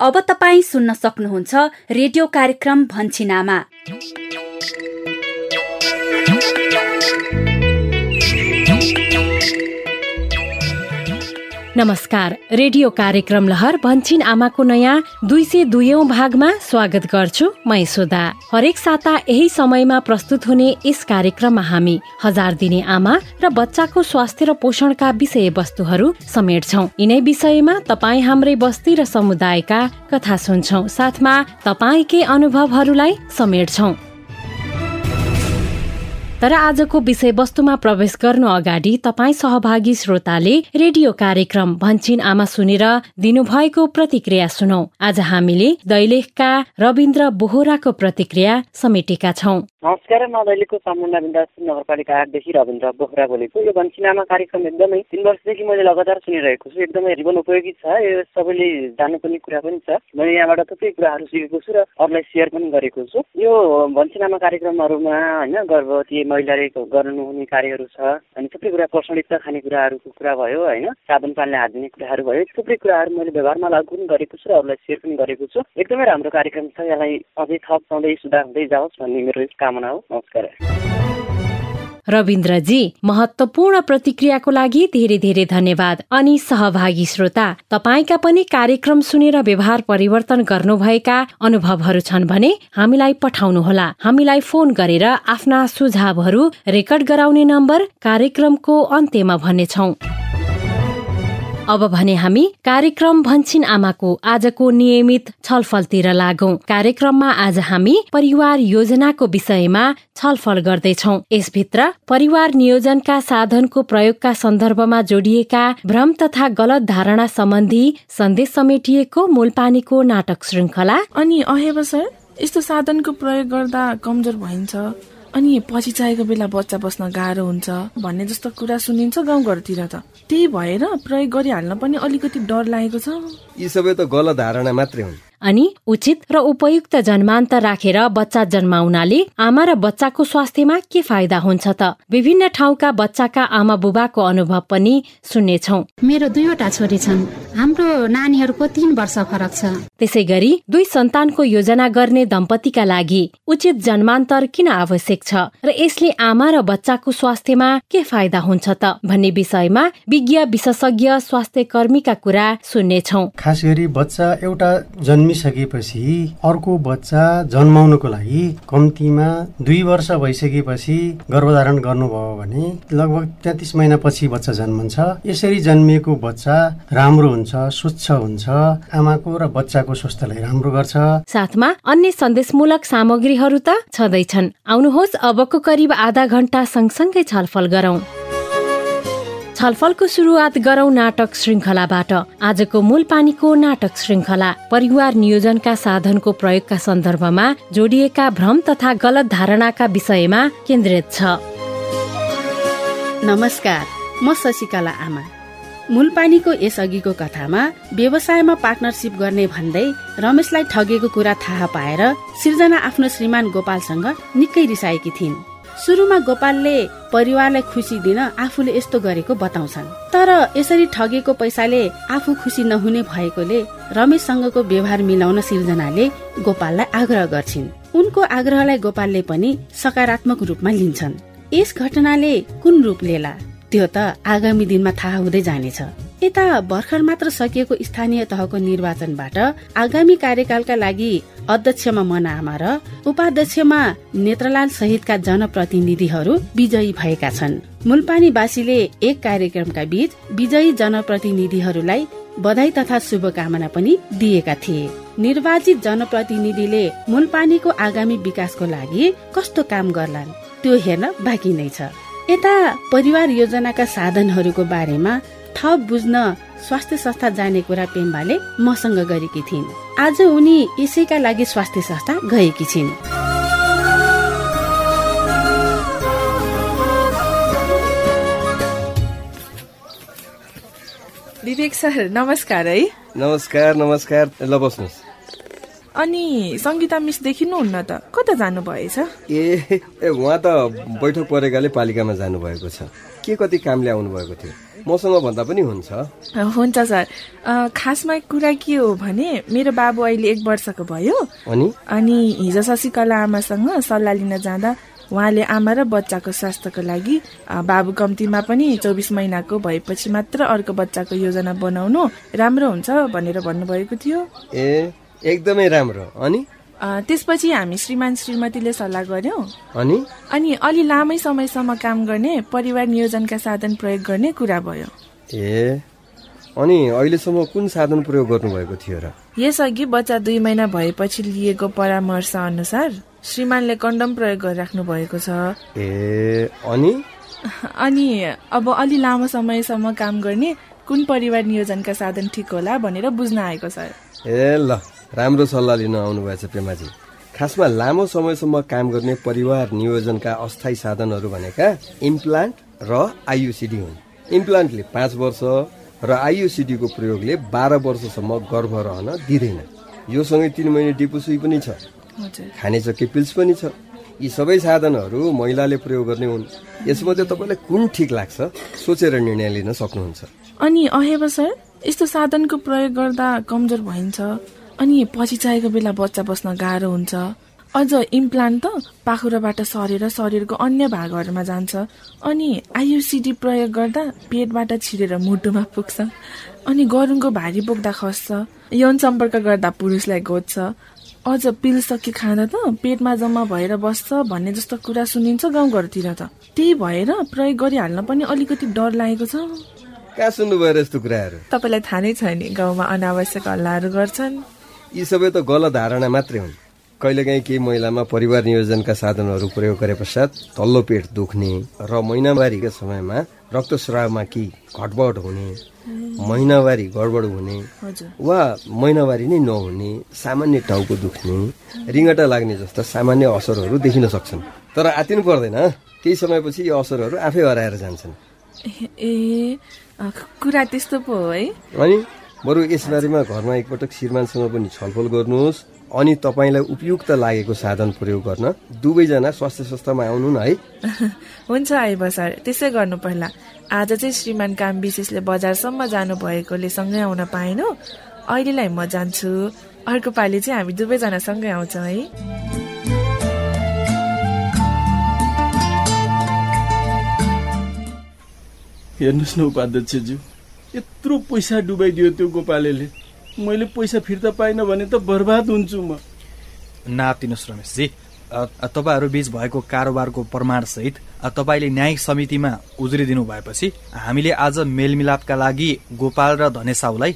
अब तपाईँ सुन्न सक्नुहुन्छ रेडियो कार्यक्रम भन्छिनामा नमस्कार रेडियो कार्यक्रम लहर भन्छिन आमाको नयाँ दुई सय दुयौं भागमा स्वागत गर्छु मै सुधा। हरेक साता यही समयमा प्रस्तुत हुने यस कार्यक्रममा हामी हजार दिने आमा र बच्चाको स्वास्थ्य र पोषणका विषय वस्तुहरू समेट्छौ। यिनै विषयमा तपाईँ हाम्रै बस्ती र समुदायका कथा सुन्छौ। साथमा तपाईँकै अनुभवहरूलाई समेट्छौ। तर आजको विषयवस्तुमा प्रवेश गर्नु अगाडि तपाईँ सहभागी श्रोताले रेडियो कार्यक्रम भन्छिन आमा सुनेर दिनुभएको प्रतिक्रिया सुनौ। आज हामीले दैलेखका रविन्द्र बोहराको प्रतिक्रिया समेटेका छौँ। नमस्कार म दैलेखको चामुण्डा बिन्दास नगरपालिका रविन्द्र बोहरा बोलेको। यो भन्छिनामा कार्यक्रम एकदमै तिन वर्षदेखि मैले लगातार सुनिरहेको छु। एकदमै जीवन उपयोगी छ। यो सबैले जान्नुपर्ने कुरा पनि छ। मैले यहाँबाट थुप्रै कुराहरू सिकेको छु र अरूलाई सेयर पनि गरेको छु। यो भन्छिनामा कार्यक्रमहरूमा होइन गर्भवती महिलाले गर्नुहुने कार्यहरू छ अनि थुप्रै कुरा पोषणयुक्त खानेकुराहरूको कुरा भयो होइन? साबुन पानीले हात कुराहरू भयो थुप्रै कुराहरू मैले व्यवहारमा लागु पनि गरेको छु र अरूलाई सेयर पनि गरेको छु। एकदमै राम्रो कार्यक्रम छ यसलाई अझै थप सधैँ सुधार हुँदै जाओस् भन्ने मेरो कामना हो। नमस्कार। रविन्द्रजी महत्वपूर्ण प्रतिक्रियाको लागि धेरै धेरै धन्यवाद। अनि सहभागी श्रोता तपाईँका पनि कार्यक्रम सुनेर व्यवहार परिवर्तन गर्नुभएका अनुभवहरू छन् भने हामीलाई पठाउनुहोला। हामीलाई फोन गरेर आफ्ना सुझावहरू रेकर्ड गराउने नम्बर कार्यक्रमको अन्त्यमा भन्नेछौ। अब भने हामी कार्यक्रम भन्छिन आमाको आजको नियमित छलफलतिर लागौ। कार्यक्रममा आज हामी परिवार योजनाको विषयमा छलफल गर्दैछौ। यसभित्र परिवार नियोजनका साधनको प्रयोगका सन्दर्भमा जोडिएका भ्रम तथा गलत धारणा सम्बन्धी सन्देश समेटिएको मूलपानीको नाटक श्रृङ्खला। अनि अहेब सर यस्तो साधनको प्रयोग गर्दा कमजोर भइन्छ। अनि पछि चाहिएको बेला बच्चा बस्न गाह्रो हुन्छ भन्ने जस्तो कुरा सुनिन्छ गाउँघरतिर त। त्यही भएर प्रयोग गरिहाल्न पनि अलिकति डर लागेको छ। यी सबै त गलत धारणा मात्रै हुन्। अनि उचित र उपयुक्त जन्मान्तर राखेर बच्चा जन्माउनाले आमा र बच्चाको स्वास्थ्यमा के फाइदा हुन्छ त? विभिन्न ठाउँका बच्चाका आमा बुबाको अनुभव पनि सुन्नेछौ। मेरो दुईवटा छोरी छन्। हाम्रो नानीहरूको तीन वर्ष फरक छ। त्यसै गरी दुई सन्तानको योजना गर्ने दम्पतिका लागि उचित जन्मान्तर किन आवश्यक छ? र यसले आमा र बच्चाको स्वास्थ्यमा के फाइदा हुन्छ त? भन्ने विषयमा विज्ञ विशेषज्ञ स्वास्थ्य कर्मीका कुरा सुन्नेछौ। खास गरी बच्चा एउटा जन्मिसकेपछि अर्को बच्चा जन्माउनको लागि कम्तीमा दुई वर्ष भइसकेपछि गर्भधारण गर्नुभयो भने लगभग तेत्तिस महिनापछि बच्चा जन्मन्छ। यसरी जन्मिएको बच्चा राम्रो हुन्छ स्वच्छ हुन्छ आमाको र बच्चाको स्वास्थ्यलाई राम्रो गर्छ। साथमा अन्य सन्देशमूलक सामग्रीहरू त छँदैछन्। आउनुहोस् अबको करिब आधा घण्टा सँगसँगै छलफल गरौं। छलफलको सुरुवात गरौं नाटक श्रृङ्खलाबाट आजको मूल पानीको नाटक श्रृङ्खला परिवार नियोजनका साधनको प्रयोगका सन्दर्भमा जोडिएका भ्रम तथा गलत धारणाका विषयमा केन्द्रित छ। नमस्कार म शशिकला आमा। मूलपानीको यसअघिको कथामा व्यवसायमा पार्टनरसिप गर्ने भन्दै रमेशलाई ठगेको कुरा थाहा पाएर सिर्जना आफ्नो श्रीमान गोपालसँग निकै रिसाएकी थिइन्। सुरुमा गोपालले परिवारलाई खुसी दिन आफूले यस्तो गरेको बताउँछन्। तर यसरी ठगेको पैसाले आफू खुसी नहुने भएकोले रमेशसँगको व्यवहार मिलाउन सिर्जनाले गोपाललाई आग्रह गर्छिन्। उनको आग्रहलाई गोपालले पनि सकारात्मक रूपमा लिन्छन्। यस घटनाले कुन रूप लिएला त्यो त आगामी दिनमा थाहा हुँदै जानेछ। यता भर्खर मात्र सकिएको स्थानीय तहको निर्वाचनबाट आगामी कार्यकालका लागि अध्यक्षमा मनामा र उपाध्यक्षमा नेत्रलाल सहितका जनप्रतिनिधिहरू विजयी भएका छन्। मुलपानीवासीले एक कार्यक्रमका बीच विजयी जनप्रतिनिधिहरूलाई बधाई तथा शुभकामना पनि दिएका थिए। निर्वाचित जनप्रतिनिधिले मुलपानीको आगामी विकासको लागि कस्तो काम गर्लान् त्यो हेर्न बाँकी नै छ। यता परिवार योजनाका साधनहरूको बारेमा थप बुझ्न स्वास्थ्य संस्था जाने कुरा पेम्बाले मसँग गरेकी थिइन्। आज उनी यसैका लागि स्वास्थ्य संस्था गएकी छिन्। विवेक सर नमस्कार है। नमस्कार नमस्कार। ल बस्नुहोस्। अनि सङ्गीता मिस देखिनुहुन्न त कता जानुभएछ? ए ए उहाँ त बैठक परेकाले पालिकामा जानुभएको छ। के कति कामले आउनु भएको थियो? मसँग भन्दा पनि हुन्छ। हुन्छ सर। खासमा कुरा के हो भने मेरो बाबु अहिले एक वर्षको भयो। अनि? अनि हिजो शशिकला आमासँग सल्लाह लिन जाँदा उहाँले आमा र बच्चाको स्वास्थ्यको लागि बाबु कम्तीमा पनि चौबिस महिनाको भएपछि मात्र अर्को बच्चाको योजना बनाउनु राम्रो हुन्छ भनेर भन्नुभएको थियो। ए एकदमै राम्रो अनि? त्यसपछि हामी श्रीमान श्रीमतीले सल्लाह गर्यौं। अनि? अनि अलि लामै समयसम्म काम गर्ने परिवार नियोजनका साधन प्रयोग गर्ने कुरा भयो। ए अनि अहिलेसम्म कुन साधन प्रयोग गर्नुभएको थियो र? यसअघि बच्चा दुई महिना भएपछि लिएको परामर्श अनुसार श्रीमानले कन्डम प्रयोग गरिराख्नु भएको छ। ए अनि? अनि अब अलि लामो समयसम्म काम गर्ने कुन परिवार नियोजनका साधन ठिक होला भनेर बुझ्न आएको सर ए ल। राम्रो सल्लाह लिन आउनुभएछ पेमाजी खासमा लामो समयसम्म काम गर्ने परिवार नियोजनका अस्थायी साधनहरू भनेका इम्प्लान्ट र आइयुसिडी हुन्। इम्प्लान्टले पाँच वर्ष र आइयुसिडीको प्रयोगले बाह्र वर्षसम्म गर्भ रहन दिँदैन। योसँगै तिन महिने डिपो सुई पनि छ। खाने चक्की पिल्स पनि छ। यी सबै साधनहरू महिलाले प्रयोग गर्ने हुन्। यसमध्ये तपाईँलाई कुन ठिक लाग्छ सोचेर निर्णय लिन सक्नुहुन्छ? अनि अहेब सर यस्तो साधनको प्रयोग गर्दा कमजोर भइन्छ। अनि पछि चाहिएको बेला बच्चा बस्न गाह्रो हुन्छ। अझ इम्प्लान्ट त पाखुराबाट सरेर शरीरको अन्य भागहरूमा जान्छ। अनि आइयुसिडी प्रयोग गर्दा पेटबाट छिरेर मुटुमा पुग्छ। अनि गरुङको भारी बोक्दा खस्छ। यौन सम्पर्क गर्दा पुरुषलाई गोज्छ अझ पिल सकि खाँदा त पेटमा जम्मा भएर बस्छ भन्ने जस्तो कुरा सुनिन्छ गाउँघरतिर त। त्यही भएर प्रयोग गरिहाल्न पनि अलिकति डर लागेको छ। कहाँ सुन्नुभयो यस्तो कुराहरू? तपाईँलाई थाहा नै छ नि गाउँमा अनावश्यक हल्लाहरू गर्छन्। यी सबै त गलत धारणा मात्रै हुन्। कहिलेकाहीँ केही महिलामा परिवार नियोजनका साधनहरू प्रयोग गरे पश्चात तल्लो पेट दुख्ने र महिनावारीका समयमा रक्तस्रावमा केही घटबड हुने महिनावारी गडबड हुने वा महिनावारी नै नहुने सामान्य टाउको दुख्ने रिङ्गटा लाग्ने जस्ता सामान्य असरहरू देखिन सक्छन्। तर आतिनु पर्दैन केही समयपछि यी असरहरू आफै हराएर जान्छन्। ए कुरा त्यस्तो पो हो है। अनि? बरु यसबारेमा घरमा एकपटक श्रीमानसँग पनि छलफल गर्नुहोस्। अनि तपाईँलाई उपयुक्त लागेको साधन प्रयोग गर्न दुवैजना स्वास्थ्य संस्थामा आउनु न है। हुन्छ आइब सर त्यसै गर्नु पहिला। आज चाहिँ श्रीमान काम विशेषले बजारसम्म जानु भएकोले सँगै आउन पाएनौ अहिलेलाई म जान्छु। अर्को पालि चाहिँ हामी दुवैजना सँगै आउँछौँ है। हेर्नुहोस् न उपाध्यक्षज्यू। यत्रो पैसा डुबाइदियो त्यो गोपालेले। मैले पैसा फिर्ता पाइनँ भने त बर्बाद हुन्छु म। नातिनुहोस् रमेशजी। तपाईँहरू बीच भएको कारोबारको प्रमाणसहित तपाईँले न्यायिक समितिमा उजुरिदिनु भएपछि हामीले आज मेलमिलापका लागि गोपाल र धनेसाउलाई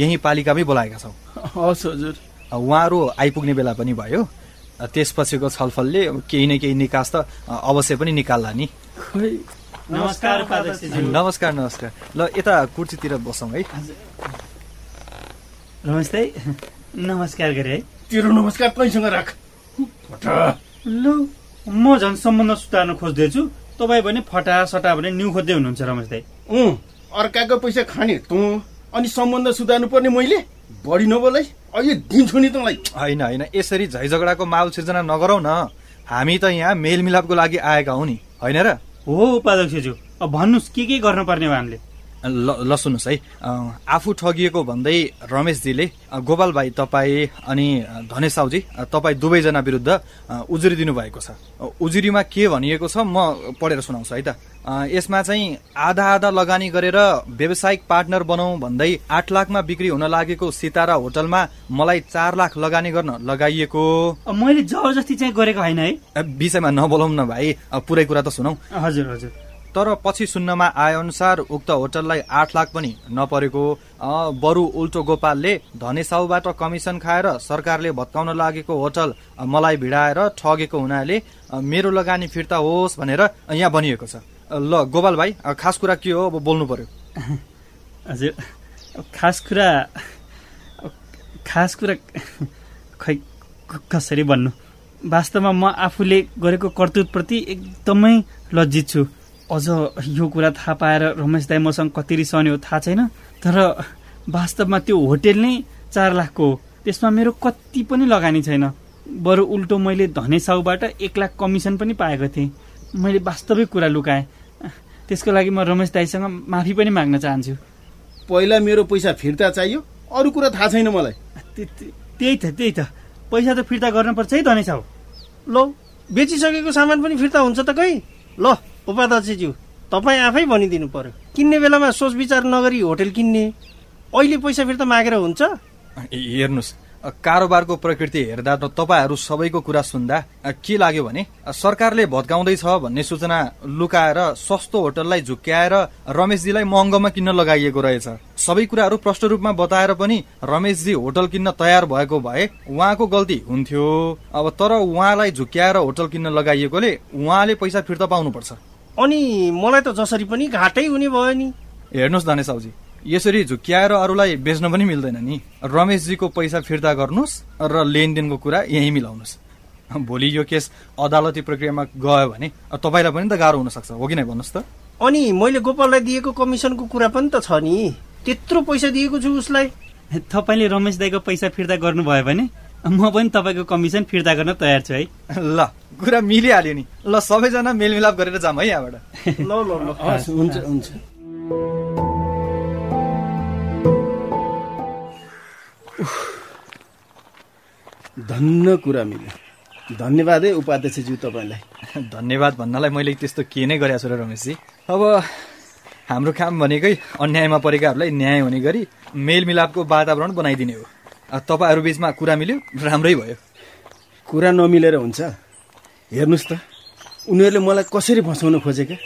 यही पालिकामै बोलाएका छौँ। हस् हजुर। उहाँहरू आइपुग्ने बेला पनि भयो। त्यसपछिको छलफलले केही न केही निकास त अवश्य पनि निकाल्ला नि। खै नमस्कार नमस्कार नमस्कार ल यता कुर्सीतिर बसौँ है रमेश दाई नमस्कार गरे है तेरो नमस्कार कैसँग राख लु म झन् सम्बन्ध सुधार्न खोज्दैछु तपाईँ भने फटा सटा भने न्यु खोज्दै हुनुहुन्छ रमेश दाई अँ अर्काको पैसा खाने तँ अनि सम्बन्ध सुधार्नु पर्ने मैले बढी नबोलै अहिले दिन्छु नि तँलाई होइन होइन यसरी झै झगडाको माहौल सिर्जना नगरौँ न हामी त यहाँ मेलमिलापको लागि आएका हौ नि होइन र हो उपाध्यक्षज्यू अब भन्नुहोस् के के गर्नुपर्ने हो हामीले? ल ल सुन्नुहोस् है आफू ठगिएको भन्दै रमेशजीले गोपाल भाइ तपाईँ अनि अ, धनेश साउजी तपाईँ दुवैजना विरुद्ध उजुरी दिनुभएको छ। अ, उजुरीमा के भनिएको छ म पढेर सुनाउँछु है त। यसमा चाहिँ आधा आधा लगानी गरेर व्यावसायिक पार्टनर बनाऊ भन्दै आठ लाखमा बिक्री हुन लागेको सितारा होटलमा मलाई चार लाख लगानी गर्न लगाइएको। मैले जबरजस्ती चाहिँ गरेको होइन है। विषयमा नबोलाउँ न भाइ। पुरै कुरा त सुनौ। हजुर हजुर। तर पछि सुन्नमा आए अनुसार उक्त होटललाई आठ लाख पनि नपरेको बरु उल्टो गोपालले धनेसाउबाट कमिसन खाएर सरकारले भत्काउन लागेको होटल मलाई भिडाएर ठगेको हुनाले मेरो लगानी फिर्ता होस् भनेर यहाँ भनिएको छ। ल गोपाल भाइ खास कुरा के हो? अब बोल्नु पर्यो। हजुर खास कुरा खास कुरा खै कसरी भन्नु? वास्तवमा म आफूले गरेको कर्तुतप्रति एकदमै लज्जित छु। अझ यो कुरा थाहा पाएर रमेश दाई मसँग कति रिसाउने हो थाहा छैन तर वास्तवमा त्यो होटेल नै चार लाखको हो। त्यसमा मेरो कति पनि लगानी छैन। बरु उल्टो मैले धने साउबाट एक लाख कमिसन पनि पाएको थिएँ। मैले वास्तविक कुरा लुकाएँ। त्यसको लागि म रमेश दाईसँग माफी पनि माग्न चाहन्छु। पहिला मेरो पैसा फिर्ता चाहियो अरू कुरा थाहा छैन मलाई। त्यही त त्यही त। पैसा त फिर्ता गर्नुपर्छ है धने साउ। ल बेचिसकेको सामान पनि फिर्ता हुन्छ त कहीँ ल। उपाध्यक्षज्यू तपाईँ आफै भनिदिनु पर्यो। किन्ने बेलामा सोच विचार नगरी होटेल किन्ने। अहिले पैसा फिर्ता मागेर हुन्छ? हेर्नुहोस् कारोबारको प्रकृति हेर्दा त तपाईँहरू सबैको कुरा सुन्दा के लाग्यो भने सरकारले भत्काउँदैछ भन्ने सूचना लुकाएर सस्तो होटललाई झुक्क्याएर रमेशजीलाई महँगोमा किन्न लगाइएको रहेछ। सबै कुराहरू प्रष्ट रूपमा बताएर पनि रमेशजी होटल किन्न तयार भएको भए उहाँको गल्ती हुन्थ्यो। अब तर उहाँलाई झुक्क्याएर होटल किन्न लगाइएकोले उहाँले पैसा फिर्ता पाउनुपर्छ। अनि मलाई त जसरी पनि घाटै हुने भयो नि। हेर्नुहोस् धने साउजी यसरी झुक्क्याएर अरूलाई बेच्न पनि मिल्दैन नि। रमेशजीको पैसा फिर्ता गर्नुहोस् र लेनदेनको कुरा यहीँ मिलाउनुहोस्। भोलि यो केस अदालती प्रक्रियामा गयो भने तपाईँलाई पनि त गाह्रो हुनसक्छ हो कि नै भन्नुहोस् त? अनि मैले गोपाललाई दिएको कमिसनको कुरा पनि त छ नि। त्यत्रो पैसा दिएको छु उसलाई। तपाईँले रमेश दाईको पैसा फिर्ता गर्नुभयो भने म पनि तपाईँको कमिसन फिर्ता गर्न तयार छु है। ल कुरा मिलिहाल्यो नि। ल सबैजना मेलमिलाप गरेर जाम है यहाँबाट। ल ल ल। हुन्छ हुन्छ। धन्न कुरा मिल्यो। धन्यवाद है उपाध्यक्षज्यू तपाईँलाई। धन्यवाद भन्नलाई मैले त्यस्तो के नै गरेको छु र रमेशजी? अब हाम्रो काम भनेकै अन्यायमा परेकाहरूलाई न्याय हुने गरी मेलमिलापको वातावरण बनाइदिने हो। तपाईँहरू बिचमा कुरा मिल्यो राम्रै भयो। कुरा नमिलेर हुन्छ। हेर्नुहोस् त। उनीहरूले मलाई कसरी फसाउन खोजेका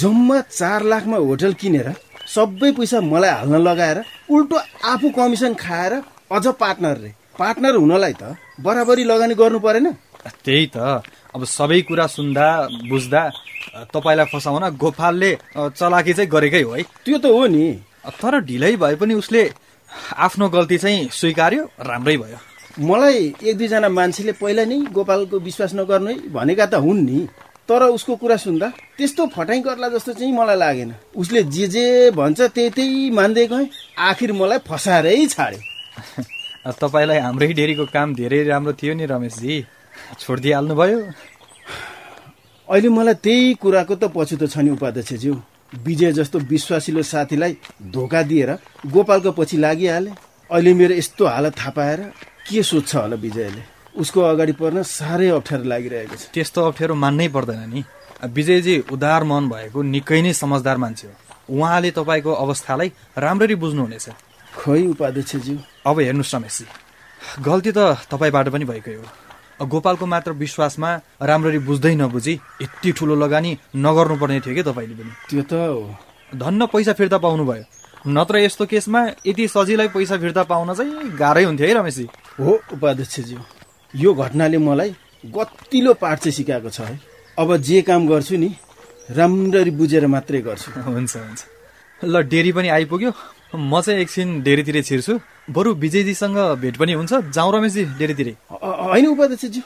जम्मा चार लाखमा होटल किनेर सबै पैसा मलाई हाल्न लगाएर उल्टो आफू कमिसन खाएर अझ पार्टनर रे। पार्टनर हुनलाई त बराबरी लगानी गर्नु परेन। त्यही त। अब सबै कुरा सुन्दा बुझ्दा तपाईँलाई फसाउन गोपालले चलाकी चाहिँ गरेकै हो है। त्यो त हो नि। तर ढिलै भए पनि उसले आफ्नो गल्ती चाहिँ स्वीकार्यो राम्रै भयो। मलाई एक दुईजना मान्छेले पहिला नै गोपालको विश्वास नगर्नु है भनेका त हुन् नि तर उसको कुरा सुन्दा त्यस्तो फटाइ गर्ला जस्तो चाहिँ मलाई लागेन। उसले जे जे भन्छ त्यही त्यही मान्दै गएँ आखिर मलाई फसाएरै छाड्यो। तपाईँलाई हाम्रै डेरीको काम धेरै राम्रो थियो नि रमेशजी। छोडिदिइहाल्नु भयो अहिले मलाई त्यही कुराको त पछुतो छ नि उपाध्यक्षज्यू। विजय जस्तो विश्वासिलो साथीलाई धोका दिएर गोपालको पछि लागिहाले। अहिले मेरो यस्तो हालत थाहा पाएर के सोध्छ होला विजयले? उसको अगाडि पर्न साह्रै अप्ठ्यारो लागिरहेको छ। त्यस्तो अप्ठ्यारो मान्नै पर्दैन नि। विजयजी उदार मन भएको निकै नै समझदार मान्छे हो। उहाँले तपाईँको अवस्थालाई राम्ररी बुझ्नुहुनेछ खै उपाध्यक्षज्यू। अब हेर्नुहोस् रमेशजी। गल्ती त तपाईँबाट पनि भएकै हो। गोपालको मात्र विश्वासमा राम्ररी बुझ्दै नबुझी यति ठुलो लगानी नगर्नु पर्ने थियो कि तपाईँले पनि? त्यो त धन्न पैसा फिर्ता पाउनुभयो। नत्र यस्तो केसमा यति सजिलै पैसा फिर्ता पाउन चाहिँ गाह्रै हुन्थ्यो है रमेशजी। हो उपाध्यक्षज्यू। यो घटनाले मलाई गतिलो पाठ चाहिँ सिकाएको छ है। अब जे काम गर्छु नि राम्ररी बुझेर मात्रै गर्छु। हुन्छ हुन्छ। ल डेरी पनि आइपुग्यो। म चाहिँ एकछिन डेरीतिर छिर्छु। बरु विजयजीसँग भेट पनि हुन्छ। जाउँ रमेशजी डेरीतिरै। होइन उपाध्यक्षज्यू।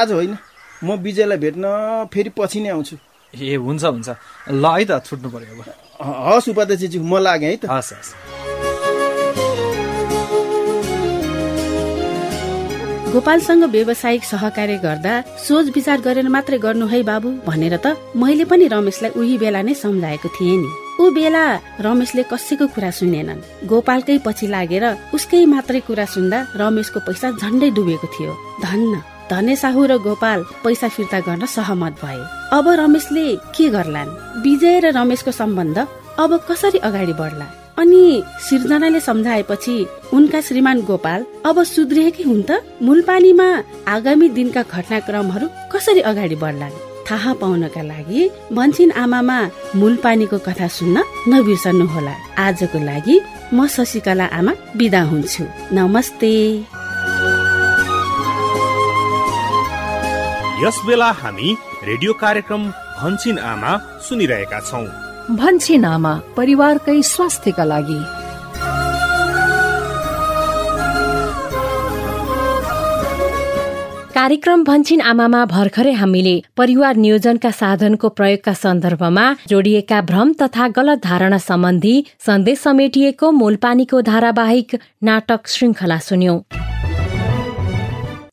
आज होइन। म विजयलाई भेट्न फेरि पछि नै आउँछु। ए हुन्छ हुन्छ। ल है त छुट्नु पर्यो अब। हस् उपाध्यक्षज्यू म लागेँ है त। हस् हस्। गोपालसँग व्यावसायिक सहकार्य गर्दा सोच विचार गरेर मात्रै गर्नु है बाबु? भनेर त मैले पनि रमेशलाई उही बेला नै सम्झाएको थिएँ नि। ऊ बेला रमेशले कसैको कुरा सुनेनन्। गोपालकै पछि लागेर उसकै मात्रै कुरा सुन्दा रमेशको पैसा झन्डै डुबेको थियो। धन्न। धने साहु र गोपाल पैसा फिर्ता गर्न सहमत भए। अब रमेशले के गर्लान्? विजय र रमेशको सम्बन्ध अब कसरी अगाडि बढ्ला? अनि सिर्जनाले सम्झाएपछि उनका श्रीमान गोपाल अब सुध्रिएकै हुन् त? मूलपानीमा आगामी दिनका घटनाक्रमहरू कसरी अगाडि बढ्लान्? थाहा पाउनका लागि भन्छिन आमामा मूलपानीको कथा सुन्न नबिर्सनु होला आजको लागि म शशिकला आमा बिदा हुन्छु। नमस्ते। यस बेला हामी रेडियो कार्यक्रम भन्छिन आमा सुनिरहेका छौँ। भन्छिन आमा परिवारकै स्वास्थ्यका लागि। कार्यक्रम भन्छिन आमामा भर्खरै हामीले परिवार नियोजनका साधनको प्रयोगका सन्दर्भमा जोडिएका भ्रम तथा गलत धारणा सम्बन्धी सन्देश समेटिएको मोलपानीको धारावाहिक नाटक श्रृङ्खला सुन्यौं।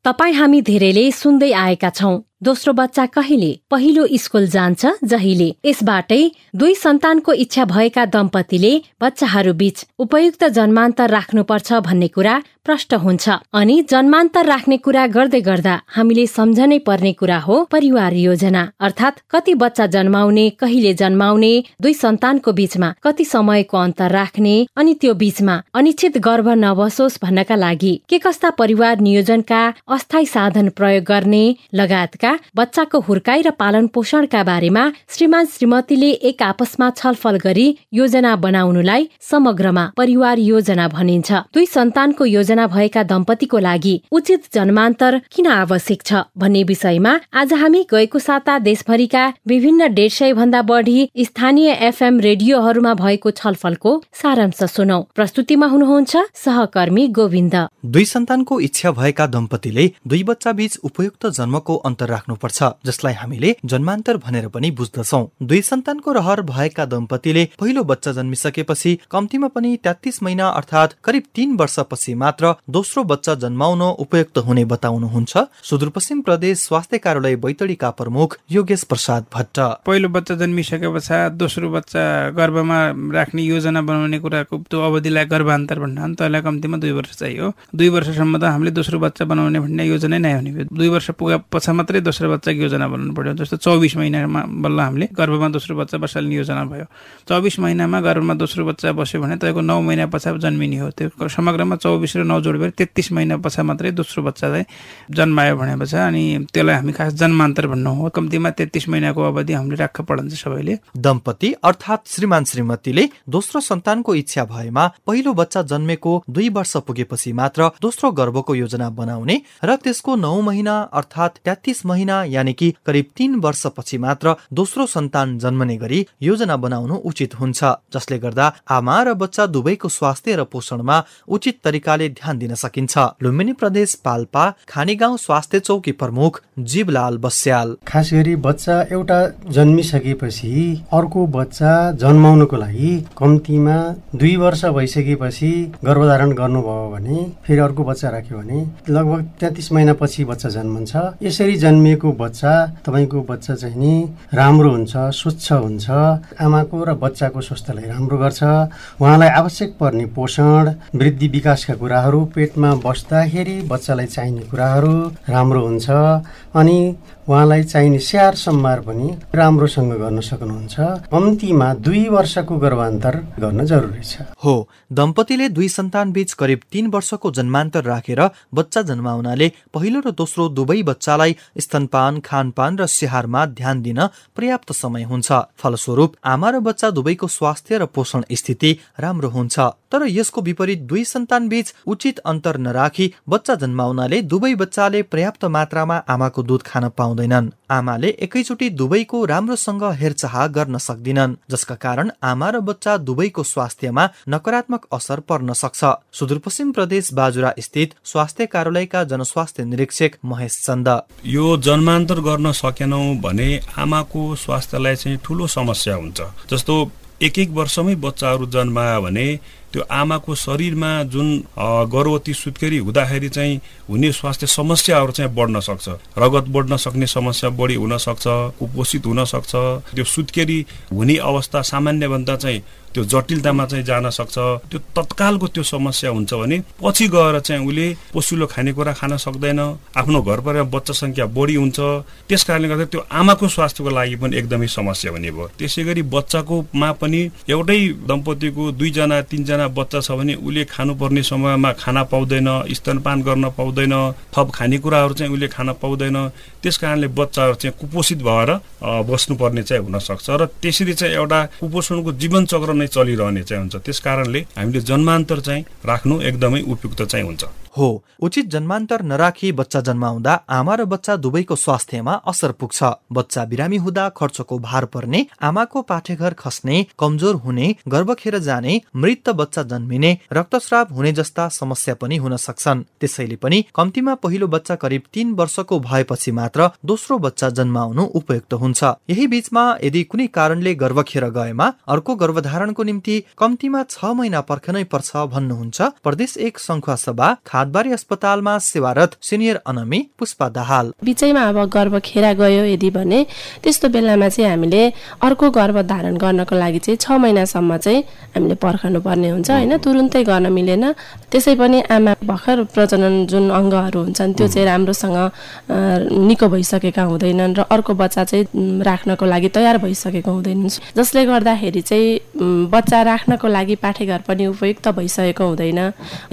तपाईँ हामी धेरैले सुन्दै आएका छौं। दोस्रो बच्चा कहिले? पहिलो स्कुल जान्छ जहिले। यसबाटै दुई सन्तानको इच्छा भएका दम्पतिले बच्चाहरू बीच उपयुक्त जन्मान्तर राख्नुपर्छ भन्ने कुरा प्रष्ट हुन्छ। अनि जन्मान्तर राख्ने कुरा गर्दै गर्दा हामीले सम्झनै पर्ने कुरा हो परिवार योजना। अर्थात् कति बच्चा जन्माउने कहिले जन्माउने दुई सन्तानको बीचमा कति समयको अन्तर राख्ने अनि त्यो बीचमा अनिश्चित गर्भ नबसोस् भन्नका लागि के कस्ता परिवार नियोजनका अस्थायी साधन प्रयोग गर्ने लगायतका बच्चाको हुर्काई र पालन पोषणका बारेमा श्रीमान श्रीमतीले एक आपसमा छलफल गरी योजना बनाउनुलाई समग्रमा परिवार योजना भनिन्छ। दुई सन्तानको योजना भएका दम्पतिको लागि उचित जन्मान्तर किन आवश्यक छ भन्ने विषयमा आज हामी गएको साता देशभरिका विभिन्न डेढ सय भन्दा बढी स्थानीय एफएम रेडियोहरूमा भएको छलफलको सारांश सुनौ। प्रस्तुतिमा हुनुहुन्छ सहकर्मी गोविन्द। दुई सन्तानको इच्छा भएका दम्पतिले दुई बच्चा बीच उपयुक्त जन्मको अन्तर राख्नुपर्छ जसलाई हामीले जन्मान्तर भनेर पनि बुझ्दछौ। दुई सन्तानको रहर भएका दम्पतिले पहिलो बच्चा जन्मिसकेपछि कम्तीमा पनि तेत्तिस महिना अर्थात् करिब तीन वर्षपछि मात्र दोस्रो बच्चा जन्माउन उपयुक्त हुने बताउनुहुन्छ। सुदूरपश्चिम प्रदेश स्वास्थ्य कार्यालय बैतडीका प्रमुख योगेश प्रसाद भट्ट। पहिलो बच्चा जन्मिसके पश्चात दोस्रो बच्चा गर्भमा राख्ने योजना बनाउने कुराको त्यो अवधिलाई गर्भान्तर भन्न त्यसलाई कम्तीमा दुई वर्ष चाहियो। दुई वर्षसम्म त हामीले दोस्रो बच्चा बनाउने भन्ने योजना नै हुने दुई वर्ष पुगा पछा मात्रै दोस्रो बच्चाको योजना बनाउनु पर्यो। जस्तो चौबिस महिनामा बल्ल हामीले गर्भमा दोस्रो बच्चा बसाल्ने योजना भयो। चौबिस महिनामा गर्भमा दोस्रो बच्चा बस्यो भने तपाईँको नौ महिना पछाडि जन्मिने हो। त्यो समग्रमा चौबिस र नौ जोडेर तेत्तिस महिना पछाडि मात्रै दोस्रो बच्चा चाहिँ जन्मायो भनेपछि अनि त्यसलाई हामी खास जन्मान्तर भन्नु हो। कम्तीमा तेत्तिस महिनाको अवधि हामीले राख्न पढन्छ सबैले। दम्पति अर्थात् श्रीमान श्रीमतीले दोस्रो सन्तानको इच्छा भएमा पहिलो बच्चा जन्मेको दुई वर्ष पुगेपछि मात्र दोस्रो गर्भको योजना बनाउने र त्यसको नौ महिना अर्थात् तेत्तिस महिना यानि कि करिब तीन वर्षपछि मात्र दोस्रो सन्तान जन्मने गरी योजना बनाउनु उचित हुन्छ जसले गर्दा आमा र बच्चा दुवैको स्वास्थ्य र पोषणमा उचित तरिकाले ध्यान दिन सकिन्छ। लुम्बिनी प्रदेश पाल्पा खाने गाउँ स्वास्थ्य चौकी प्रमुख जीवलाल बस्याल। खास गरी बच्चा एउटा जन्मिसकेपछि अर्को बच्चा जन्माउनको लागि कम्तीमा दुई वर्ष भइसकेपछि गर्भधारण गर्नुभयो भने फेरि अर्को बच्चा राख्यो भने लगभग तेत्तिस महिनापछि बच्चा जन्मन्छ। यसरी जन्मिएको बच्चा तपाईँको बच्चा चाहिँ नि राम्रो हुन्छ स्वच्छ हुन्छ आमाको र बच्चाको स्वास्थ्यलाई राम्रो गर्छ। उहाँलाई आवश्यक पर्ने पोषण वृद्धि विकासका कुराहरू पेटमा बस्दाखेरि बच्चालाई चाहिने कुराहरू राम्रो हुन्छ अनि उहाँलाई चाहिने स्याहार सम्हार पनि राम्रोसँग गर्न सक्नुहुन्छ। कम्तीमा दुई वर्षको गर्भान्तर गर्न जरुरी छ। हो दम्पतिले दुई सन्तान बीच करिब तीन वर्षको जन्मान्तर राखेर बच्चा जन्माउनाले पहिलो र दोस्रो दुवै बच्चालाई स्तनपान खानपान र स्याहारमा ध्यान दिन पर्याप्त समय हुन्छ। फलस्वरूप आमा र बच्चा दुवैको स्वास्थ्य र पोषण स्थिति राम्रो हुन्छ। तर यसको विपरीत दुई सन्तान बीच उचित अन्तर नराखी बच्चा जन्माउनाले दुवै बच्चाले पर्याप्त मात्रामा आमाको दुध खान पाउँदैनन्। आमाले एकैचोटि दुवैको राम्रोसँग हेरचाह गर्न सक्दिनन् जसका कारण आमा र बच्चा दुवैको स्वास्थ्यमा नकारात्मक असर पर्न सक्छ। सुदूरपश्चिम प्रदेश बाजुरा स्थित स्वास्थ्य कार्यालयका जनस्वास्थ्य निरीक्षक महेश चन्द। यो जन्मान्तर गर्न सकेनौ भने आमाको स्वास्थ्यलाई चाहिँ ठुलो समस्या हुन्छ। जस्तो एक एक वर्षमै बच्चाहरू जन्मायो भने त्यो आमाको शरीरमा जुन गर्भवती सुत्केरी हुँदाखेरि चाहिँ हुने स्वास्थ्य समस्याहरू चाहिँ बढ्न सक्छ। रगत बढ्न सक्ने समस्या बढी हुन सक्छ कुपोषित हुन सक्छ। त्यो सुत्केरी हुने अवस्था सामान्यभन्दा चाहिँ त्यो जटिलतामा चाहिँ जान सक्छ त्यो तत्कालको त्यो समस्या हुन्छ भने पछि गएर चाहिँ उसले पसिलो खानेकुरा खान सक्दैन आफ्नो घर परिवार बच्चा सङ्ख्या बढी हुन्छ त्यस कारणले गर्दा त्यो आमाको स्वास्थ्यको लागि पनि एकदमै समस्या हुने भयो। त्यसै गरी बच्चाकोमा पनि एउटै दम्पतिको दुईजना तिनजना बच्चा छ भने उसले खानुपर्ने समयमा खाना पाउँदैन स्तनपान गर्न पाउँदैन थप खानेकुराहरू चाहिँ उसले खान पाउँदैन त्यस कारणले बच्चाहरू चाहिँ कुपोषित भएर बस्नुपर्ने चाहिँ हुनसक्छ र त्यसरी चाहिँ एउटा कुपोषणको जीवन चक्र नै चलिरहने चाहिँ हुन्छ। त्यस कारणले हामीले जन्मान्तर चाहिँ राख्नु एकदमै उपयुक्त चाहिँ हुन्छ। हो। उचित जन्मान्तर नराखी बच्चा जन्माउँदा आमा र बच्चा दुवैको स्वास्थ्यमा असर पुग्छ। बच्चा बिरामी हुँदा खर्चको भार पर्ने आमाको पाठेघर खस्ने कमजोर हुने गर्भ खेर जाने मृत बच्चा जन्मिने रक्तस्राव हुने जस्ता समस्या पनि हुन सक्छन्। त्यसैले पनि कम्तीमा पहिलो बच्चा करिब तीन वर्षको भएपछि मात्र दोस्रो बच्चा जन्माउनु उपयुक्त हुन्छ। यही बीचमा यदि कुनै कारणले गर्भ खेर गएमा अर्को गर्भधारणको निम्ति कम्तीमा छ महिना पर्खनै पर्छ भन्नुहुन्छ प्रदेश एक संखुवा सभा खाद्य हातबारी अस्पतालमा सेवारत सिनियर अनमी पुष्पा दाहाल। बिचैमा अब गर्भ खेरा गयो यदि भने त्यस्तो बेलामा चाहिँ हामीले अर्को गर्भ धारण गर्नको लागि चाहिँ छ महिनासम्म चाहिँ हामीले पर्खनु पर्ने हुन्छ होइन? तुरुन्तै गर्न मिलेन। त्यसै पनि आमा भर्खर प्रजनन जुन अङ्गहरू हुन्छन् त्यो चाहिँ राम्रोसँग निको भइसकेका हुँदैनन् र अर्को बच्चा चाहिँ राख्नको लागि तयार भइसकेको हुँदैनन्। जसले गर्दाखेरि चाहिँ बच्चा राख्नको लागि पाठेघर पनि उपयुक्त भइसकेको हुँदैन।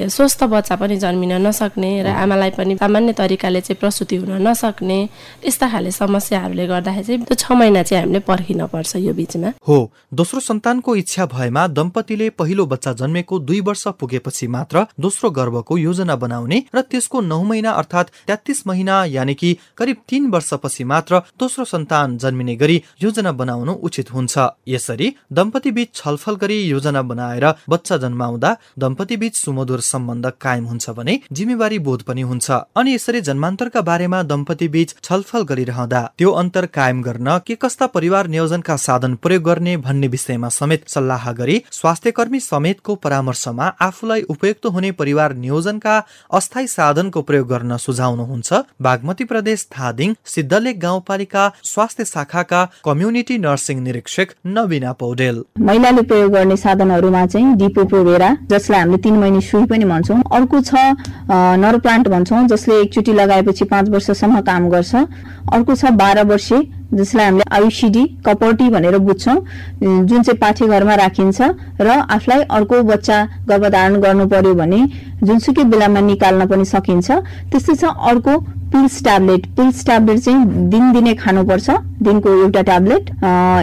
स्वस्थ बच्चा पनि जन्मिन नसक्ने र आमालाई पनि सामान्य तरिकाले चाहिँ प्रसुति हुन नसक्ने यस्ता खाले समस्याहरूले गर्दाखेरि चाहिँ त्यो छ महिना चाहिँ हामीले पर्खिन पर्छ यो बिचमा। हो दोस्रो सन्तानको इच्छा भएमा दम्पतिले पहिलो बच्चा जन्मेको दुई वर्ष पुगेपछि मात्र दोस्रो गर्भको योजना बनाउने र त्यसको नौ महिना अर्थात् तेत्तिस महिना यानि कि करिब तीन वर्षपछि मात्र दोस्रो सन्तान जन्मिने गरी योजना बनाउनु उचित हुन्छ। यसरी दम्पति बीच छलफल गरी योजना बनाएर बच्चा जन्माउँदा दम्पति बीच सुमधुर सम्बन्ध कायम हुन्छ भने जिम्मेवारी बोध पनि हुन्छ। अनि यसरी जन्मान्तरका बारेमा दम्पति बीच छलफल गरिरहँदा त्यो अन्तर कायम गर्न के कस्ता परिवार नियोजनका साधन प्रयोग गर्ने भन्ने विषयमा समेत सल्लाह गरी स्वास्थ्य कर्मी समेतको परामर्शमा आफूलाई उपयुक्त हुने परिवार नियोजनका अस्थायी साधनको प्रयोग गर्न सुझाउनुहुन्छ। बागमती प्रदेश धादिङ सिद्धलेक गाउँपालिका स्वास्थ्य शाखाका कम्युनिटी नर्सिङ निरीक्षक नवीना पौडेल। महिलाले प्रयोग गर्ने साधनहरूमा चाहिँ डिपो प्रोभेरा जसलाई हामीले तिन महिने सुई पनि भन्छौँ। अर्को छ नर प्लान्ट भन्छौँ जसले एकचोटि लगाएपछि पाँच वर्षसम्म काम गर्छ। अर्को छ बाह्र वर्षे जसलाई हामीले आयुसिडी कपौटी भनेर बुझ्छौँ जुन चाहिँ पाठ्यघरमा राखिन्छ र आफूलाई अर्को बच्चा गर्भधारण गर्नु पर्यो भने जुनसुकै बेलामा निकाल्न पनि सकिन्छ। त्यस्तै छ अर्को पिल्स ट्याब्लेट। पिल्स ट्याब्लेट चाहिँ दिनदिनै खानुपर्छ दिनको एउटा ट्याब्लेट।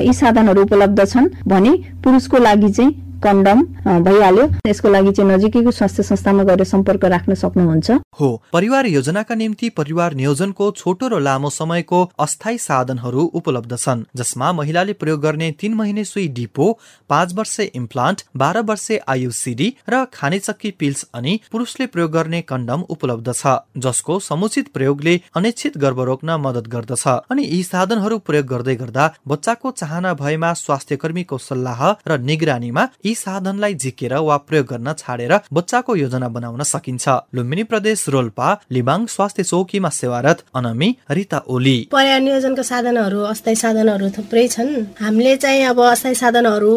यी साधनहरू उपलब्ध छन् भने पुरुषको लागि चाहिँ कन्डम भइहाल्यो। यसको लागि चाहिँ नजिकैको स्वास्थ्य संस्थामा गएर सम्पर्क राख्न सक्नुहुन्छ। हो परिवार योजनाका निम्ति परिवार नियोजनको छोटो र लामो समयको अस्थायी साधनहरू उपलब्ध छन् जसमा महिलाले प्रयोग गर्ने तीन महिने सुई डिपो पाँच वर्षे इम्प्लान्ट बाह्र वर्षे आयुसिडी र खानेचक्की पिल्स अनि पुरुषले प्रयोग गर्ने कन्डम उपलब्ध छ जसको समुचित प्रयोगले अनिश्चित गर्भ रोक्न मद्दत गर्दछ। अनि यी साधनहरू प्रयोग गर्दै गर्दा बच्चाको चाहना भएमा स्वास्थ्य कर्मीको सल्लाह र निगरानीमा यी साधनलाई झिकेर वा प्रयोग गर्न छाडेर बच्चाको योजना बनाउन सकिन्छ। लुम्बिनी प्रदेश रोल्पा लिबाङ स्वास्थ्य चौकीमा सेवारत अनमी रिता ओली। पर्याय नियोजनका साधनहरू अस्थायी साधनहरू थुप्रै छन्। हामीले चाहिँ अब अस्थायी साधनहरू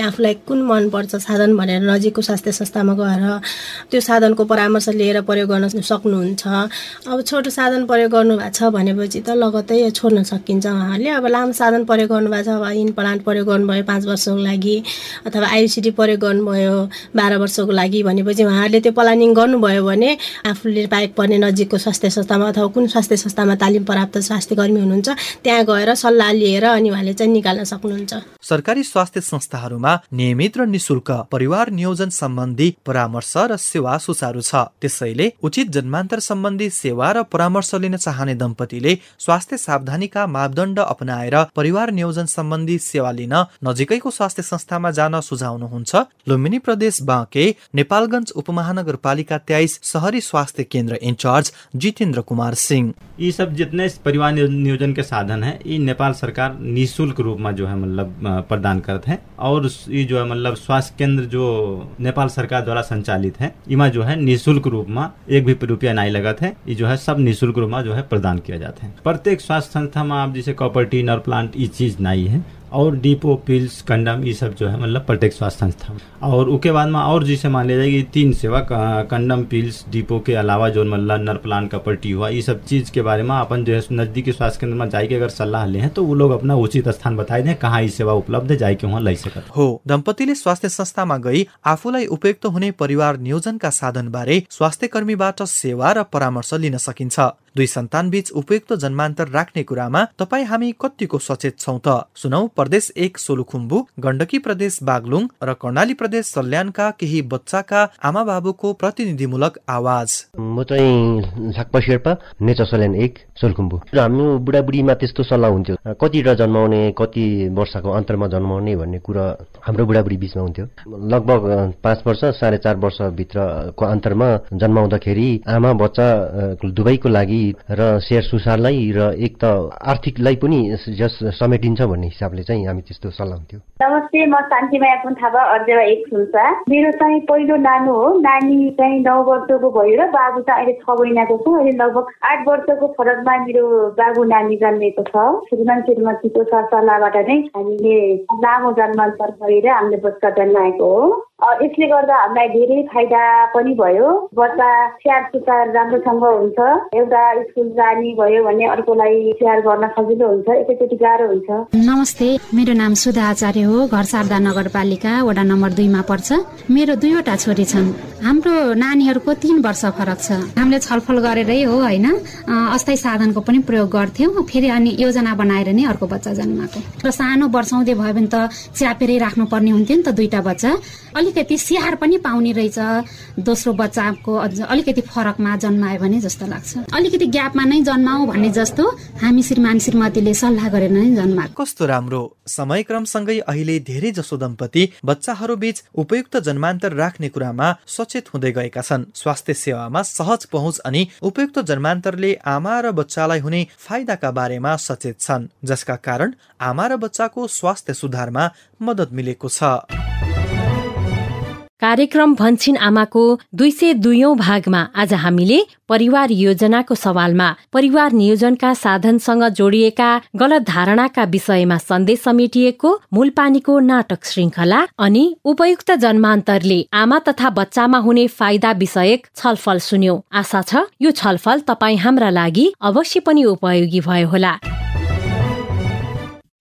आफूलाई कुन मन पर्छ साधन भनेर नजिकको स्वास्थ्य संस्थामा गएर त्यो साधनको परामर्श लिएर प्रयोग गर्न सक्नुहुन्छ। अब छोटो साधन प्रयोग गर्नु भएको छ भनेपछि त लगतै छोड्न सकिन्छ उहाँहरूले। अब लामो साधन प्रयोग गर्नुभएको छ अब इन्प्लान्ट प्रयोग गर्नुभयो पाँच वर्षको लागि अथवा आइसिडी प्रयोग गर्नुभयो बाह्र वर्षको लागि भनेपछि उहाँहरूले त्यो प्लानिङ गर्नुभयो भने आफूले पाएको पर्ने नजिकको स्वास्थ्य संस्थामा अथवा कुन स्वास्थ्य संस्थामा तालिम प्राप्त स्वास्थ्य कर्मी हुनुहुन्छ त्यहाँ गएर सल्लाह लिएर अनि उहाँले चाहिँ निकाल्न सक्नुहुन्छ। सरकारी स्वास्थ्य संस्थाहरूमा नियमित र निशुल्क परिवार नियोजन सम्बन्धी परामर्श र सेवा सुचारू छ। त्यसैले उचित जन्मान्तर सम्बन्धी सेवा र परामर्श लिन चाहने दम्पतिले स्वास्थ्य सावधानीका मापदण्ड अपनाएर परिवार नियोजन सम्बन्धी सेवा लिन नजिकैको स्वास्थ्य संस्थामा जान सुझाउनुहुन्छ लुम्बिनी प्रदेश बाँके नेपालगञ्ज उपमहानगरपालिका तेइस शहरी स्वास्थ्य केन्द्र इंचार्ज जितेंद्र कुमार सिंह। ये सब जितने परिवार नियोजन के साधन है, ये नेपाल सरकार निःशुल्क रूप में जो है मतलब प्रदान करते हैं। और ये जो है मतलब स्वास्थ्य केंद्र जो नेपाल सरकार द्वारा संचालित है, इमा जो है निःशुल्क रूप में एक भी रुपया नहीं लगत है। ये जो है सब निःशुल्क रूप में जो है प्रदान किया जाता है। प्रत्येक स्वास्थ्य संस्था में आप जैसे कॉपर्टी नर प्लांट ये चीज़ नहीं है। और डिपो पिल्स कंडम ये सब जो है मतलब प्रत्येक स्वास्थ्य संस्था और उसके बाद में और जिसे मान लिया जाए कि तीन सेवा कंडम पिल्स डिपो के अलावा जो मतलब नर प्लान का पट्टी हुआ ये सब चीज के बारे में अपन जो है नजदीकी स्वास्थ्य केंद्र में जाके अगर सलाह ले तो वो लोग अपना उचित स्थान बताए दें कहाँ ये सेवा उपलब्ध है जाके वहाँ लै सकत हो। दम्पतिले स्वास्थ्य संस्थामा गई आफूलाई उपयुक्त हुने परिवार नियोजनका साधन बारे स्वास्थ्य कर्मीबाट सेवा र परामर्श लिन सकिन्छ। दुई सन्तान बीच उपयुक्त जन्मान्तर राख्ने कुरामा तपाईँ हामी कतिको सचेत छौँ त? सुनौ प्रदेश एक सोलुखुम्बु गण्डकी प्रदेश बागलुङ र कर्णाली प्रदेश सल्यानका केही बच्चाका आमा बाबुको प्रतिनिधिमूलक आवाज। म चाहिँ झाक्पा शेर्पा नेचर सल्यान एक सोलुखुम्बु। हाम्रो बुढाबुढीमा त्यस्तो सल्लाह हुन्थ्यो। कति र जन्माउने कति वर्षको अन्तरमा जन्माउने भन्ने कुरा हाम्रो बुढाबुढी बिचमा हुन्थ्यो। लगभग पाँच वर्ष साढे चार वर्षभित्रको अन्तरमा जन्माउँदाखेरि आमा बच्चा दुवैको लागि जिम्मेवारी र सेयर सुसारलाई र एक त आर्थिकलाई पनि जस समेटिन्छ भन्ने हिसाबले चाहिँ हामी त्यस्तो सल्लाह हुन्थ्यो। नमस्ते म शान्तिमाया पुन थापा अर्जेवा एक सुनसा मेरो चाहिँ पहिलो नानु हो। नानी चाहिँ नौ वर्षको भयो र बाबु चाहिँ अहिले छ महिनाको छ। अहिले लगभग आठ वर्षको फरकमा मेरो बाबु नानी जन्मेको छ। श्रीमान श्रीमतीको सरसल्लाहबाट नै हामीले लामो जन्मान्तर गरेर हामीले बच्चा जन्माएको हो। यसले गर्दा हामीलाई धेरै फाइदा पनि भयो। बच्चा स्याहार सुसार राम्रोसँग हुन्छ। एउटा स्कुल जाने भयो भने अर्कोलाई स्याहार गर्न सजिलो हुन्छ। एकैचोटि गाह्रो हुन्छ। नमस्ते मेरो नाम सुधा आचार्य हो। घर शारदा नगरपालिका वडा नम्बर दुईमा पर्छ। मेरो दुईवटा छोरी छन्। हाम्रो नानीहरूको तिन वर्ष फरक छ। हामीले छलफल गरेरै हो होइन? अस्थायी साधनको पनि प्रयोग गर्थ्यौँ। फेरि अनि योजना बनाएर नै अर्को बच्चा जन्माएको। र सानो वर्षाउँदै भयो भने त च्यापेरै राख्नुपर्ने हुन्थ्यो नि त दुईटा बच्चा। अलिकति स्याहार पनि पाउने रहेछ। दोस्रो बच्चाको अलिकति फरकमा जन्मायो भने जस्तो लाग्छ। अलिकति ग्यापमा नै जन्माऊ भन्ने जस्तो हामी श्रीमान श्रीमतीले सल्लाह गरेर नै जन्मा कस्तो राम्रो। समयक्रमसँगै अहिले धेरै जसो दम्पति बच्चाहरू बीच उपयुक्त जन्मान्तर राख्ने कुरामा सचेत हुँदै गएका छन्। स्वास्थ्य सेवामा सहज पहुँच अनि उपयुक्त जन्मान्तरले आमा र बच्चालाई हुने फाइदाका बारेमा सचेत छन् जसका कारण आमा र बच्चाको स्वास्थ्य सुधारमा मद्दत मिलेको छ। कार्यक्रम भन्छिन आमाको दुई सय दुयौं भागमा आज हामीले परिवार योजनाको सवालमा परिवार नियोजनका साधनसँग जोडिएका गलत धारणाका विषयमा सन्देश समेटिएको मूलपानीको नाटक श्रृङ्खला अनि उपयुक्त जन्मान्तरले आमा तथा बच्चामा हुने फाइदा विषयक छलफल सुन्यो। आशा छ यो छलफल तपाईँ हाम्रा लागि अवश्य पनि उपयोगी भयो होला।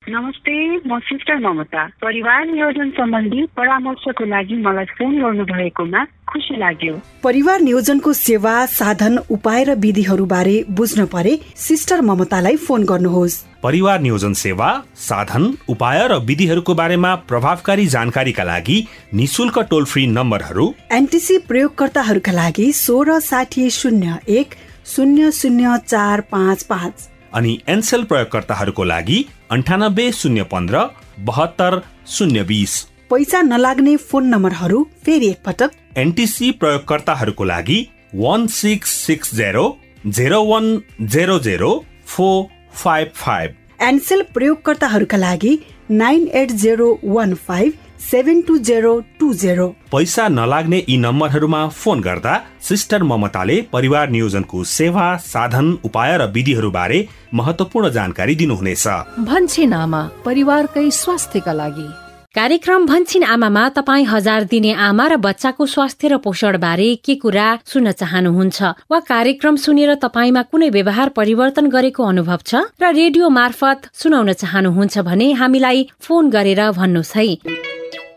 नमस्ते म सिस्टर ममता। परिवार नियोजन सम्बन्धी परामर्शको लागि मलाई फोन गर्नु भएकोमा खुसी लाग्यो। परिवार नियोजनको सेवा साधन उपाय र विधिहरू बारे बुझ्न परे सिस्टर ममतालाई फोन गर्नुहोस्। परिवार नियोजन सेवा साधन उपाय र विधिहरूको बारेमा प्रभावकारी जानकारीका लागि निशुल्क टोल फ्री नम्बरहरू एनटिसी प्रयोगकर्ताहरूका लागि सोह्र साठी शून्य एक शून्य शून्य चार पाँच पाँच। अनि एनसेल प्रयोगकर्ताहरूको लागि अन्ठानब्बे शून्य पन्ध्र बहत्तर शून्य बिस। पैसा नलाग्ने फोन नम्बरहरू फेरि एकपटक। एनटिसी प्रयोगकर्ताहरूको लागि one six six zero zero one zero zero four five five. Ncell प्रयोगकर्ताहरूका लागि nine eight zero one five seven two zero two zero. पैसा नलाग्ने यी नम्बरहरूमा फोन गर्दा सिस्टर ममताले परिवार नियोजनको सेवा साधन उपाय र विधिहरू बारे महत्वपूर्ण जानकारी दिनुहुनेछ। भन्छन् आमा परिवारकै स्वास्थ्यका लागि। कार्यक्रम भन्छिन आमामा तपाईँ हजार दिने आमा र बच्चाको स्वास्थ्य र पोषण बारे के कुरा सुन्न चाहनुहुन्छ? वा कार्यक्रम सुनेर तपाईँमा कुनै व्यवहार परिवर्तन गरेको अनुभव छ? र रेडियो मार्फत सुनाउन चाहनुहुन्छ भने हामीलाई फोन गरेर भन्नुहोस् है।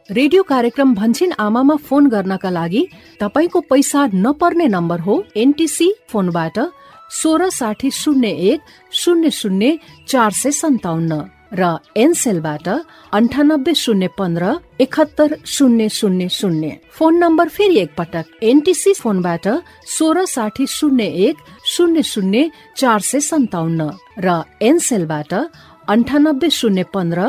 रेडियो कार्यक्रम भन्छन् आमामा फोन गर्नका लागि तपाईँको पैसा नपर्ने नम्बर हो एनटिसी फोनबाट सोह्र साठी शून्य एक शून्य शून्य चार सय सन्ताउन्न र एनसेलबाट अन्ठानब्बे शून्य पन्ध्र एकहत्तर शून्य शून्य शून्य। फोन नम्बर फेरि एकपटक एनटिसी फोनबाट सोह्र साठी शून्य एक शून्य शून्य चार सय सन्ताउन्न र एनसेलबाट अन्ठानब्बे शून्य पन्ध्र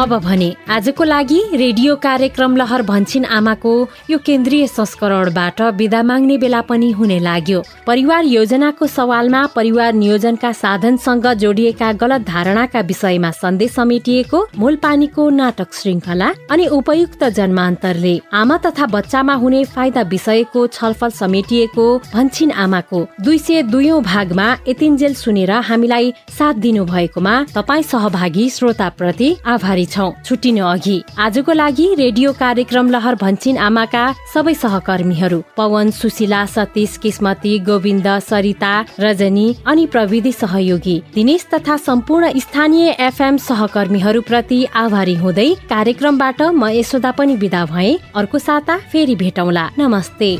अब भने आजको लागि रेडियो कार्यक्रम लहर भन्छिन आमाको यो केन्द्रीय संस्करणबाट विदा माग्ने बेला पनि हुने लाग्यो। परिवार योजनाको सवालमा परिवार नियोजनका साधनसँग जोडिएका गलत धारणाका विषयमा सन्देश समेटिएको मूलपानीको नाटक श्रृङ्खला अनि उपयुक्त जन्मान्तरले आमा तथा बच्चामा हुने फाइदा विषयको छलफल समेटिएको भन्छिन आमाको दुई सय दुयौं भागमा यतिन्जेल सुनेर हामीलाई साथ दिनु भएकोमा तपाईँ सहभागी श्रोता प्रति आभारी छौ छुट्टिनु अघि। आजको लागि रेडियो कार्यक्रम लहर भन्छिन आमाका सबै सहकर्मीहरू। पवन सुशीला सतीश किस्मती गोविन्द सरिता रजनी अनि प्रविधि सहयोगी। दिनेश तथा सम्पूर्ण स्थानीय एफएम सहकर्मीहरू प्रति आभारी हुँदै कार्यक्रमबाट म यशोदा पनि विदा भए। अर्को साता फेरि भेटौँला। नमस्ते।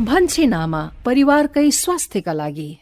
भन्छे नामा परिवारकै स्वास्थ्यका लागि।